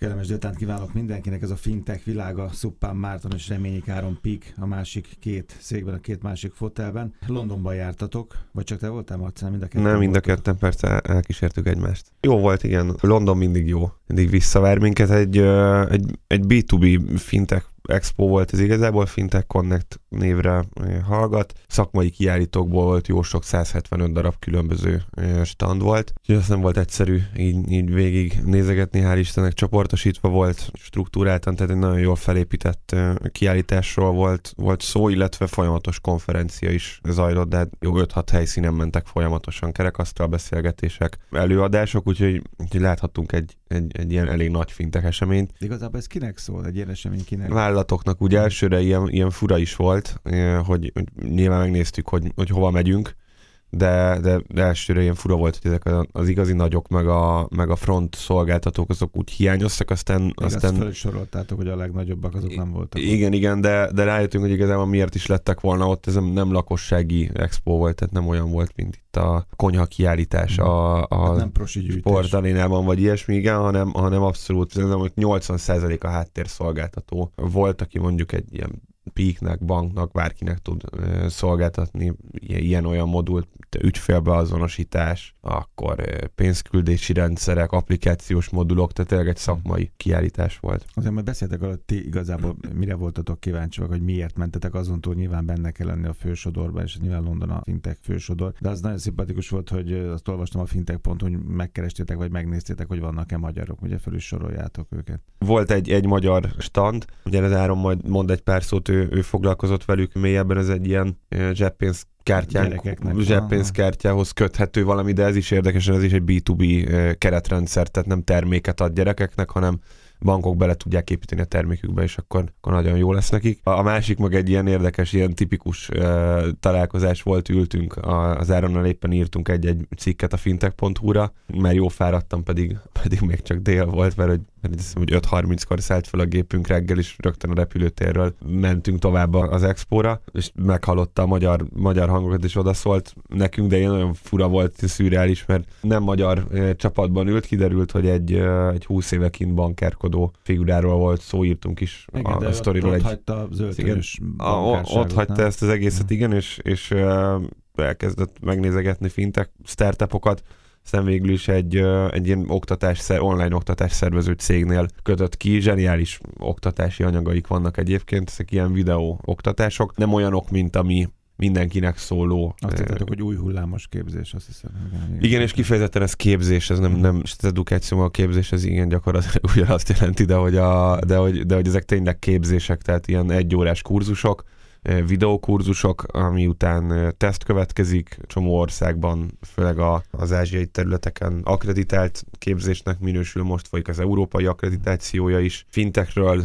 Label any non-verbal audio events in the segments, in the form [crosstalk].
Kellemes délután kívánok mindenkinek, ez a fintech világa, Szuppán Márton és Reményi Káron Pik a másik két székben, a két másik fotelben. Londonban jártatok, vagy csak te voltál, Marcel? Mind a ketten Nem, mind a ketten persze elkísértük egymást. Jó volt, igen. London mindig jó. Mindig visszavár minket. Egy, egy, egy B2B fintech Expo volt, ez igazából Fintech Connect névre hallgat. Szakmai kiállítókból volt jó sok 175 darab különböző stand volt. Úgyhogy azt nem volt egyszerű így, így végig nézegetni, hál' Istennek csoportosítva volt, struktúráltan, tehát egy nagyon jól felépített kiállításról volt, volt szó, illetve folyamatos konferencia is zajlott, de hát jó 5-6 helyszínen mentek folyamatosan kerekasztal beszélgetések, előadások, úgyhogy, úgyhogy láthattunk egy, egy, egy ilyen elég nagy fintek eseményt. Igazából ez kinek szól, egy ilyen esemény kinek? Vállalatoknak ugye elsőre ilyen, ilyen fura is volt, eh, hogy nyilván megnéztük, hogy, hogy hova megyünk, de, de, de elsőre ilyen fura volt, hogy ezek az igazi nagyok, meg a, meg a front szolgáltatók azok úgy hiányoztak, aztán... Igen, aztán... Azt fel is soroltátok, hogy a legnagyobbak azok nem voltak. Igen, ott. igen, de, de rájöttünk, hogy igazából miért is lettek volna ott, ez nem lakossági expo volt, tehát nem olyan volt, mint itt a konyha kiállítás hmm. a, a hát nem sportarénában, vagy ilyesmi, igen, hanem, hanem abszolút, nem, hogy 80% a háttérszolgáltató volt, aki mondjuk egy ilyen Peaknek, banknak, bárkinek tud szolgáltatni ilyen-olyan modult, ügyfélbeazonosítás, akkor pénzküldési rendszerek, applikációs modulok, tehát tényleg egy szakmai kiállítás volt. Azért majd beszéltek alatt, ti igazából mire voltatok kíváncsiak, hogy miért mentetek azon túl, nyilván benne kell lenni a fősodorban, és nyilván London a fintech fősodor, de az nagyon szimpatikus volt, hogy azt olvastam a fintech pont, hogy megkerestétek, vagy megnéztétek, hogy vannak-e magyarok, ugye fel is soroljátok őket. Volt egy, egy magyar stand, ugye az Áron majd mond egy pár szót, ő, ő foglalkozott velük mélyebben, ez egy ilyen zseppénz kártyánk, zseppénzkártyához köthető valami, de ez is érdekes, ez is egy B2B keretrendszer, tehát nem terméket ad gyerekeknek, hanem bankok bele tudják építeni a termékükbe, és akkor, akkor nagyon jó lesz nekik. A, a másik meg egy ilyen érdekes, ilyen tipikus uh, találkozás volt, ültünk a, az Áronnal éppen írtunk egy-egy cikket a fintech.hu-ra, mert jó fáradtam, pedig, pedig még csak dél volt, mert hogy mert hiszem, hogy 5.30-kor szállt fel a gépünk reggel, és rögtön a repülőtérről mentünk tovább az expóra, és meghallotta a magyar, magyar hangokat, és odaszólt nekünk, de ilyen nagyon fura volt, szürreális, mert nem magyar eh, csapatban ült, kiderült, hogy egy, eh, egy 20 éve kint bankerkodó figuráról volt szó, írtunk is igen, a, a sztoriról. Ott egy, hagyta igen, a, Ott hagyta nem? ezt az egészet, igen, és, és uh, elkezdett megnézegetni fintek, startupokat, aztán végül is egy, egy ilyen oktatás, online oktatás szervező cégnél kötött ki. Zseniális oktatási anyagaik vannak egyébként, ezek ilyen videó oktatások, nem olyanok, mint ami mindenkinek szóló. Azt hittátok, hogy új hullámos képzés, azt hiszem. Igen, igen és kifejezetten ez képzés, ez nem, nem ez edukáció, a képzés, ez igen gyakorlatilag [laughs] ugyanazt jelenti, de hogy, a, de, hogy, de hogy ezek tényleg képzések, tehát ilyen egyórás kurzusok, videókurzusok, ami után teszt következik, csomó országban, főleg a, az ázsiai területeken akreditált képzésnek minősül, most folyik az európai akkreditációja is. Fintekről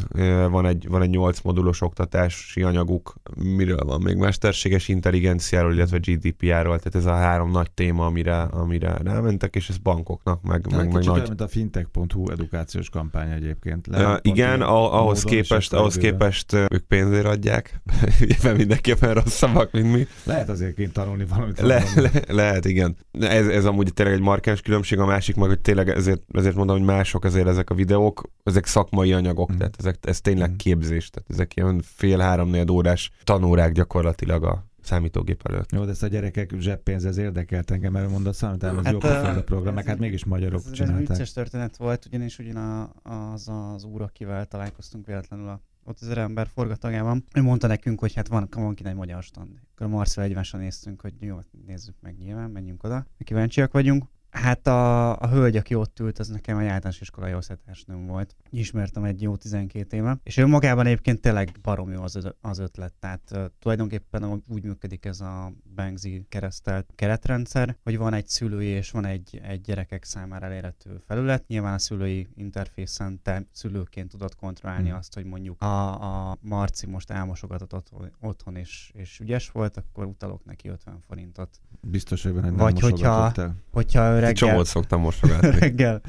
van egy, van egy 8 modulos oktatási anyaguk, miről van még mesterséges intelligenciáról, illetve GDPR-ról, tehát ez a három nagy téma, amire, amire rámentek, és ez bankoknak, meg, meg, meg nagy... mint a fintech.hu edukációs kampány egyébként. Le, igen, ahhoz képest, ahhoz képest ők pénzért adják, [laughs] nyilván mindenképpen rosszabbak, mint mi. Lehet azért kint tanulni valamit. Le, le, lehet, igen. Ez, ez amúgy tényleg egy markáns különbség, a másik meg, hogy tényleg ezért, ezért mondom, hogy mások azért ezek a videók, ezek szakmai anyagok, mm. tehát ezek, ez tényleg mm. képzés, tehát ezek ilyen fél-három órás tanórák gyakorlatilag a számítógép előtt. Jó, de ezt a gyerekek zseppénz, ez érdekelt engem, mert mondod, számításom, az hát, jó a program, meg hát mégis magyarok ez, csinálták. Ez vicces történet volt, ugyanis ugyan a, az az úr, akivel találkoztunk véletlenül a ott az ember forgatagában. Ő mondta nekünk, hogy hát van, van kint egy magyar stand. Akkor a Marcel egymásra néztünk, hogy jó, nézzük meg nyilván, menjünk oda. Kíváncsiak vagyunk. Hát a, a hölgy, aki ott ült, az nekem egy általános iskolai osztálytársnőm volt. Ismertem egy jó 12 éve. És ő magában egyébként tényleg barom jó az, az ötlet. Tehát uh, tulajdonképpen úgy működik ez a Banksy keresztelt keretrendszer, hogy van egy szülői és van egy, egy gyerekek számára elérhető felület. Nyilván a szülői interfészen te szülőként tudod kontrollálni hmm. azt, hogy mondjuk a, a Marci most elmosogatott otthon, otthon és, és ügyes volt, akkor utalok neki 50 forintot. Biztos, hogy benne Vagy hogyha, hogyha reggel... Csomót szoktam mosogatni. [laughs] reggel,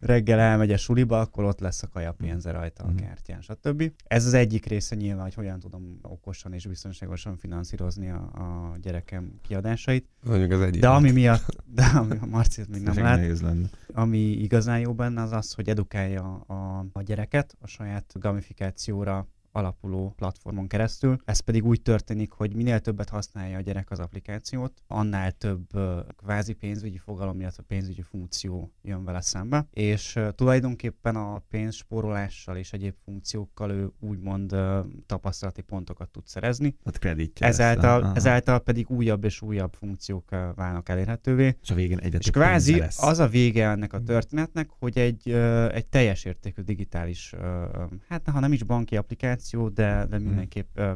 reggel elmegy a suliba, akkor ott lesz a kajapénze rajta a kártyán, stb. Ez az egyik része nyilván, hogy hogyan tudom okosan és biztonságosan finanszírozni a, a gyerekem kiadásait. Mondjuk az egyik. De ami miatt, de ami a Marciet még nem lát, ami igazán jó benne az az, hogy edukálja a, a gyereket a saját gamifikációra alapuló platformon keresztül. Ez pedig úgy történik, hogy minél többet használja a gyerek az applikációt, annál több kvázi pénzügyi fogalom, illetve pénzügyi funkció jön vele szembe, és tulajdonképpen a pénzspórolással és egyéb funkciókkal ő úgymond tapasztalati pontokat tud szerezni. Hát kreditje ezáltal, lesz, ezáltal pedig újabb és újabb funkciók válnak elérhetővé. És a végén egyre És kvázi lesz. az a vége ennek a történetnek, hogy egy, egy teljes értékű digitális, hát ha nem is banki applikáció, applikáció, de, de mhm. mindenképp uh,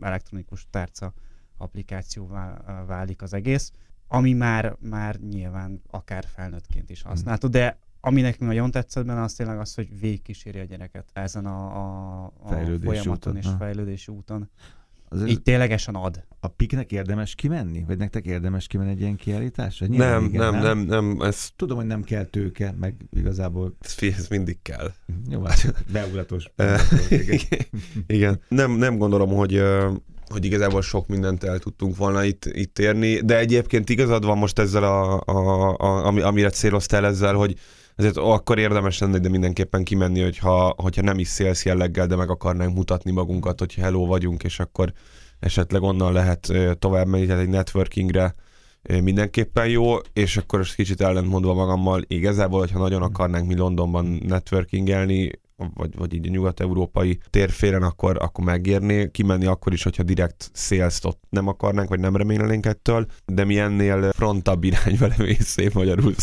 elektronikus tárca applikációvá válik az egész, ami már, már nyilván akár felnőttként is mhm. használható, de ami nekünk nagyon tetszett benne, az tényleg az, hogy végigkíséri a gyereket ezen a, a, a folyamaton úton. és fejlődési úton. Az Így ténylegesen ad. A piknek érdemes kimenni? Vagy nektek érdemes kimenni egy ilyen kiállításra? Nem, igen, nem, nem, nem, nem. Ez... Tudom, hogy nem kell tőke, meg igazából... Ez, mindig kell. Jó, hát beugratós. [laughs] igen. Nem, nem gondolom, hogy hogy igazából sok mindent el tudtunk volna itt, itt érni, de egyébként igazad van most ezzel, a, a, a, amire céloztál ezzel, hogy ezért akkor érdemes lenne, de mindenképpen kimenni, hogyha, hogyha nem is szélsz jelleggel, de meg akarnánk mutatni magunkat, hogy hello vagyunk, és akkor esetleg onnan lehet tovább menni, tehát egy networkingre mindenképpen jó, és akkor most kicsit ellentmondva magammal, igazából, hogyha nagyon akarnánk mi Londonban networkingelni, vagy, vagy így a nyugat-európai térfélen, akkor, akkor megérné kimenni akkor is, hogyha direkt sales nem akarnánk, vagy nem remélnénk ettől, de mi ennél frontabb irányba [laughs] levő szép magyarul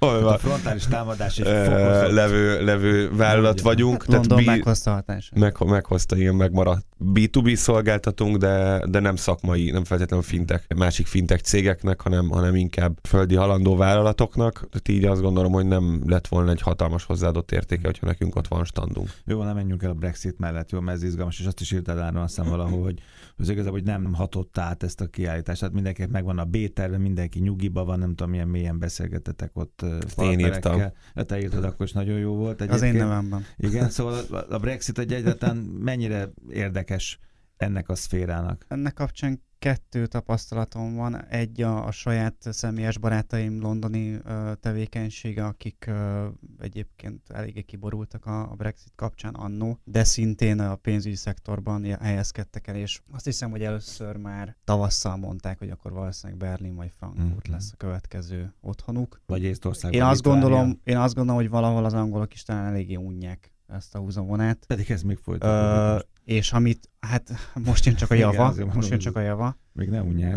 szólva. Hát a frontális támadás egy levő, levő vállalat vagyunk. London tehát meghozta hatását. Meg, meghozta, igen, megmaradt. B2B szolgáltatunk, de, de nem szakmai, nem feltétlenül fintek, másik fintek cégeknek, hanem, hanem inkább földi halandó vállalatoknak. Tehát így azt gondolom, hogy nem lett volna egy hatalmas hozzáadott értéke, hogyha nekünk ott van standunk. Jó, nem menjünk el a Brexit mellett, jó, mert ez izgalmas, és azt is írtad Áron, azt hiszem valahol, hogy az igazából, hogy nem hatott át ezt a kiállítást. Tehát mindenkinek megvan a B-terve, mindenki nyugiba van, nem tudom, milyen mélyen beszélgetetek ott. Én írtam. Hát te írtad, akkor is nagyon jó volt. Egyébként. Az én nevemben. Igen, szóval a Brexit egy egyáltalán mennyire érdekes ennek a szférának? Ennek kapcsán kettő tapasztalatom van. Egy a, a saját személyes barátaim londoni ö, tevékenysége, akik ö, egyébként eléggé kiborultak a, a Brexit kapcsán annó, de szintén a pénzügyi szektorban helyezkedtek el, és azt hiszem, hogy először már tavasszal mondták, hogy akkor valószínűleg Berlin vagy Frankfurt mm-hmm. lesz a következő otthonuk. Vagy Észtország. Én azt gondolom, én azt gondolom, hogy valahol az angolok is talán eléggé unják ezt a húzavonát. Pedig ez még folytatódik. És amit, hát most jön csak a java, Igen, most jön csak a java. Még nem unják.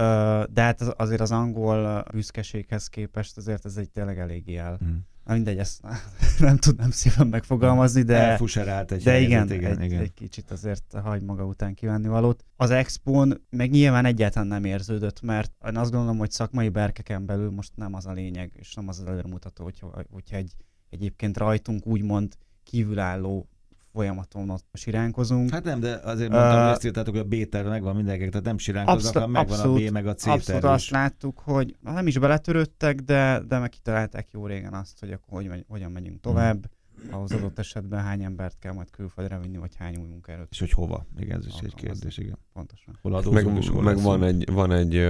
De hát azért az angol büszkeséghez képest azért ez egy tényleg eléggé el. Hmm. Na mindegy, ezt [laughs] nem tudnám szépen megfogalmazni, de... Elfuserált egy De helyzet, igen, igen, egy, igen, egy kicsit azért hagy maga után kívánni valót. Az expón meg nyilván egyáltalán nem érződött, mert én azt gondolom, hogy szakmai berkeken belül most nem az a lényeg, és nem az az előremutató, hogyha, hogyha egy, egyébként rajtunk úgymond kívülálló folyamaton ott siránkozunk. Hát nem, de azért mondtam, uh, hogy ezt írtátok, hogy a B-terv megvan mindenkinek, tehát nem siránkoznak, hanem megvan abszolút, a B meg a C Abszolút azt láttuk, hogy nem is beletörődtek, de, de meg kitalálták jó régen azt, hogy akkor hogy, hogyan megyünk tovább. Hmm ahhoz adott esetben hány embert kell majd külföldre vinni, vagy hány új munkaerőt. És hogy hova? Igen, ez is egy kérdés, igen. Pontosan. Hol meg, és hol meg van egy, van egy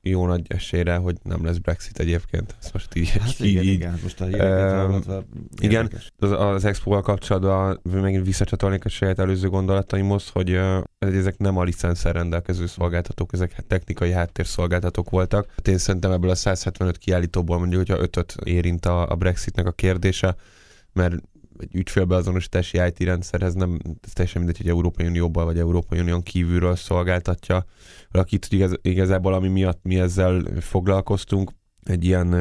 jó nagy esélyre, hogy nem lesz Brexit egyébként. Ezt most így, hát így, igen, így, igen, most a uh, Igen, az, az Expo-val kapcsolatban megint visszacsatolnék a saját előző gondolataimhoz, hogy uh, ezek nem a licenszer rendelkező szolgáltatók, ezek technikai háttérszolgáltatók voltak. Hát én szerintem ebből a 175 kiállítóból mondjuk, hogyha ötöt érint a, a Brexitnek a kérdése, mert egy ügyfélbeazonosítási IT rendszerhez nem ez teljesen mindegy, hogy Európai Unióból vagy Európai Unión kívülről szolgáltatja. Akit, hogy igaz, igazából ami miatt mi ezzel foglalkoztunk, egy ilyen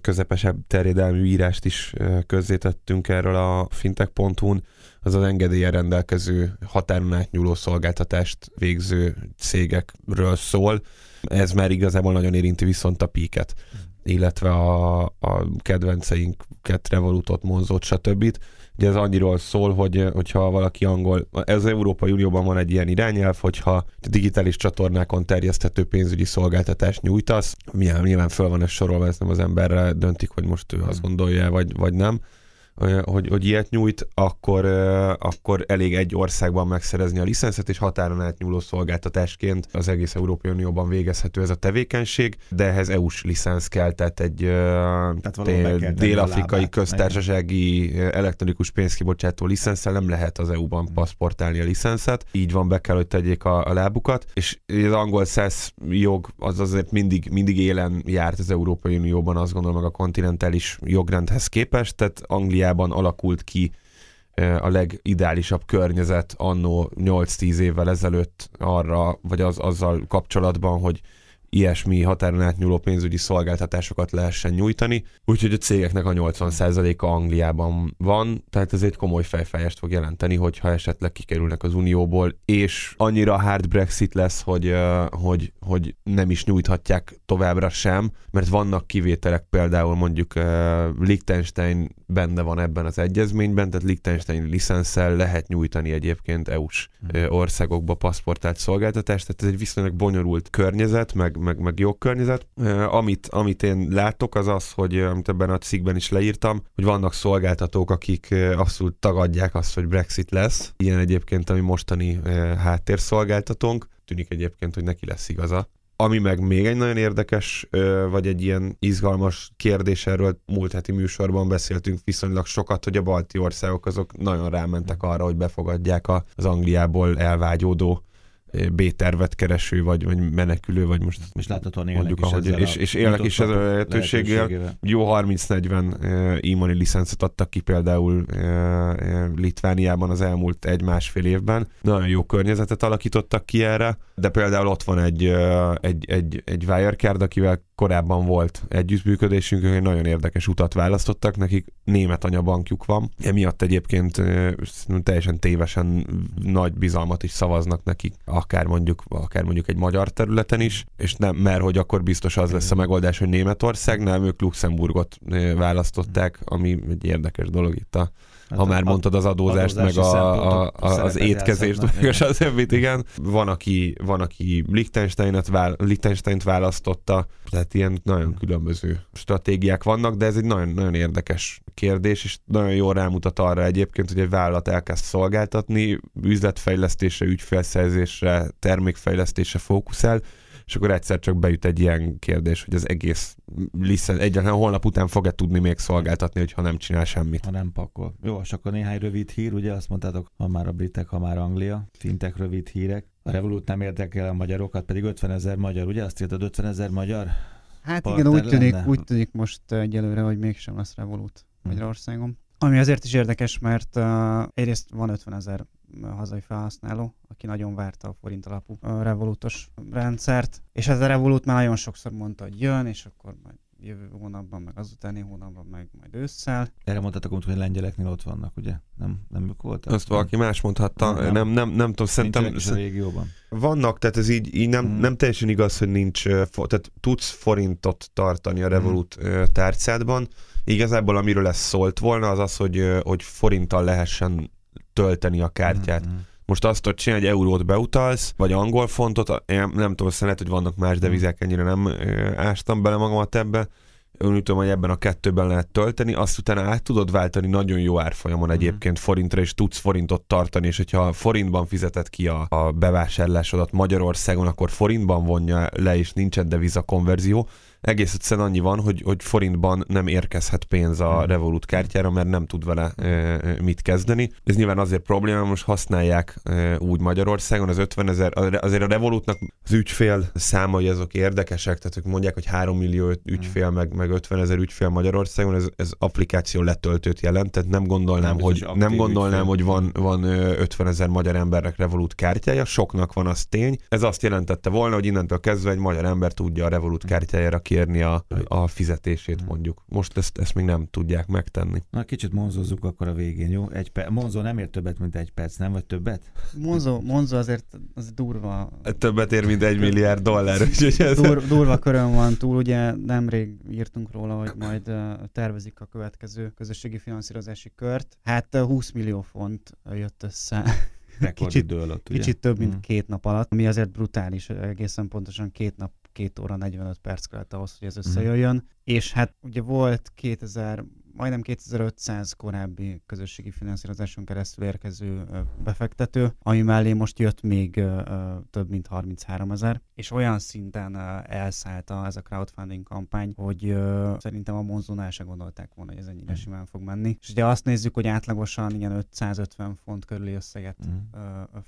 közepesebb terjedelmű írást is közzétettünk erről a fintech.hu-n, az az engedélyen rendelkező határon átnyúló szolgáltatást végző cégekről szól. Ez már igazából nagyon érinti viszont a píket illetve a, a kedvenceinket, Revolutot, Monzót, stb. Ugye ez annyiról szól, hogy hogyha valaki angol, ez az Európai Unióban van egy ilyen irányelv, hogyha digitális csatornákon terjeszthető pénzügyi szolgáltatást nyújtasz, nyilván, nyilván föl van ez sorolva, ez nem az emberre döntik, hogy most ő azt gondolja, vagy, vagy nem, hogy, hogy ilyet nyújt, akkor, akkor elég egy országban megszerezni a licenszet, és határon átnyúló szolgáltatásként az egész Európai Unióban végezhető ez a tevékenység, de ehhez EU-s licensz kell, tehát egy tehát dél-afrikai köztársasági elektronikus pénzkibocsátó licenszel nem lehet az EU-ban paszportálni a licenszet, így van, be kell, hogy tegyék a, a lábukat, és az angol SES jog az azért mindig, mindig élen járt az Európai Unióban, azt gondolom, meg a kontinentális jogrendhez képest, tehát Angliában alakult ki a legideálisabb környezet annó 8-10 évvel ezelőtt arra, vagy az, azzal kapcsolatban, hogy ilyesmi határon átnyúló pénzügyi szolgáltatásokat lehessen nyújtani. Úgyhogy a cégeknek a 80%-a Angliában van, tehát ez egy komoly fejfájást fog jelenteni, hogyha esetleg kikerülnek az Unióból, és annyira hard Brexit lesz, hogy, hogy, hogy nem is nyújthatják továbbra sem, mert vannak kivételek, például mondjuk Liechtenstein benne van ebben az egyezményben, tehát Liechtenstein licenszel lehet nyújtani egyébként EU-s országokba paszportált szolgáltatást, tehát ez egy viszonylag bonyolult környezet, meg, meg, meg jogkörnyezet. Amit, amit én látok, az az, hogy amit ebben a cikkben is leírtam, hogy vannak szolgáltatók, akik abszolút tagadják azt, hogy Brexit lesz. Ilyen egyébként, ami mostani háttérszolgáltatónk. Tűnik egyébként, hogy neki lesz igaza. Ami meg még egy nagyon érdekes, vagy egy ilyen izgalmas kérdés, erről múlt heti műsorban beszéltünk viszonylag sokat, hogy a balti országok azok nagyon rámentek arra, hogy befogadják az Angliából elvágyódó B-tervet kereső, vagy, vagy menekülő, vagy most és láthatóan mondjuk, is ahogy, és, és élnek is ezzel a lehetőséggel. Jó 30-40 e-money licencet adtak ki például e, Litvániában az elmúlt egy-másfél évben. Nagyon jó környezetet alakítottak ki erre, de például ott van egy, egy, egy, egy Wirecard, akivel korábban volt együttműködésünk, egy nagyon érdekes utat választottak, nekik német anyabankjuk van, emiatt egyébként teljesen tévesen nagy bizalmat is szavaznak nekik, akár mondjuk, akár mondjuk egy magyar területen is, és nem, mert hogy akkor biztos az lesz a megoldás, hogy Németország, nem, ők Luxemburgot választották, ami egy érdekes dolog itt a Hát ha már mondtad az adózást, meg a, a, a, az étkezést, meg a többit, igen. Van, aki, van, aki Liechtensteinet vál, Liechtensteint választotta, tehát ilyen nagyon különböző stratégiák vannak, de ez egy nagyon, nagyon érdekes kérdés, és nagyon jól rámutat arra egyébként, hogy egy vállalat elkezd szolgáltatni, üzletfejlesztésre, ügyfelszerzésre, termékfejlesztésre fókuszál, és akkor egyszer csak beüt egy ilyen kérdés, hogy az egész licen, egyáltalán holnap után fog-e tudni még szolgáltatni, hogyha nem csinál semmit. Ha nem pakol. Jó, és akkor néhány rövid hír, ugye azt mondtátok, ha már a britek, ha már Anglia, fintek rövid hírek. A Revolut nem érdekel a magyarokat, pedig 50 ezer magyar, ugye? Azt írtad 50 ezer magyar? Hát igen, úgy tűnik, lenne? úgy tűnik most egyelőre, hogy mégsem lesz Revolut hm. Magyarországon. Ami azért is érdekes, mert uh, egyrészt van 50 ezer hazai felhasználó, aki nagyon várta a forint alapú revolutos rendszert, és ez a Revolut már nagyon sokszor mondta, hogy jön, és akkor majd jövő hónapban, meg azutáni hónapban, meg majd ősszel. Erre mondtatok, hogy a lengyeleknél ott vannak, ugye? Nem, nem ők voltak? Azt valaki más mondhatta. Nem, nem, nem, nem, nem tudom, szerintem... Is a régióban. Vannak, tehát ez így, így nem, hmm. nem teljesen igaz, hogy nincs, tehát tudsz forintot tartani a Revolut hmm. tárcádban. Igazából amiről ez szólt volna, az az, hogy, hogy forinttal lehessen tölteni a kártyát. Mm-hmm. Most azt hogy csinálni, hogy eurót beutalsz, vagy angol fontot, én nem tudom, azt lehet, hogy vannak más devizák, ennyire nem ástam bele magamat ebbe, úgy tudom, hogy ebben a kettőben lehet tölteni, azt utána át tudod váltani nagyon jó árfolyamon mhm. egyébként forintra, és tudsz forintot tartani, és hogyha forintban fizeted ki a, a bevásárlásodat Magyarországon, akkor forintban vonja le, és nincsen deviza konverzió, egész egyszerűen annyi van, hogy, hogy forintban nem érkezhet pénz a hmm. Revolut kártyára, mert nem tud vele mit kezdeni. Ez nyilván azért probléma, most használják úgy Magyarországon az 50 ezer, azért a Revolutnak az ügyfél számai azok érdekesek, tehát ők mondják, hogy 3 millió ügyfél, meg, meg 50 ezer ügyfél Magyarországon, ez, ez applikáció letöltőt jelent, tehát nem gondolnám, nem hogy, nem gondolnám, hogy van, van 50 ezer magyar embernek Revolut kártyája, soknak van az tény. Ez azt jelentette volna, hogy innentől kezdve egy magyar ember tudja a Revolut kártyájára kérni a, a fizetését hmm. mondjuk. Most ezt, ezt még nem tudják megtenni. Na kicsit monzozzuk akkor a végén, jó? Egy perc. Monzo nem ér többet, mint egy perc, nem? Vagy többet? Monzo, Monzo azért az durva. Többet ér, mint egy milliárd dollár. [laughs] ez... Dur, durva körön van túl, ugye nemrég írtunk róla, hogy majd tervezik a következő közösségi finanszírozási kört. Hát 20 millió font jött össze. Kicsit, alatt, ugye? kicsit több, mint hmm. két nap alatt, ami azért brutális, egészen pontosan két nap két óra 45 perc kellett ahhoz, hogy ez mhm. összejöjjön. Mm. És hát ugye volt 2000 majdnem 2500 korábbi közösségi finanszírozáson keresztül érkező befektető, ami mellé most jött még több mint 33 ezer, és olyan szinten elszállta ez a crowdfunding kampány, hogy szerintem a Monzónál se gondolták volna, hogy ez ennyire mm. simán fog menni. És ugye azt nézzük, hogy átlagosan ilyen 550 font körüli összeget mm.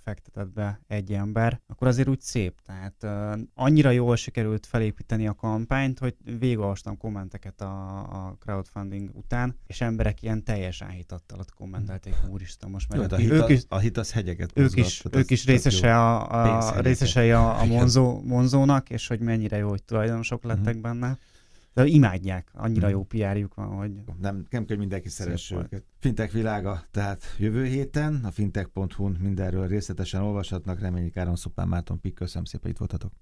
fektetett be egy ember, akkor azért úgy szép. Tehát annyira jól sikerült felépíteni a kampányt, hogy végigolvastam kommenteket a, a crowdfunding után, és emberek ilyen teljes áhítattal ott kommentelték, mm. úristen, most mert Jó, a, hit ők is, a hit az hegyeket ők is, ők is részese a, a, részesei a, a monzó, monzónak, és hogy mennyire jó, hogy tulajdonosok lettek mm. benne. De imádják, annyira mm. jó PR-juk van, hogy... Nem, nem kell mindenki szeresse őket. Fintech világa, tehát jövő héten a fintech.hu-n mindenről részletesen olvashatnak, reményik Áron Szupán Márton Pik, köszönöm szépen, itt voltatok.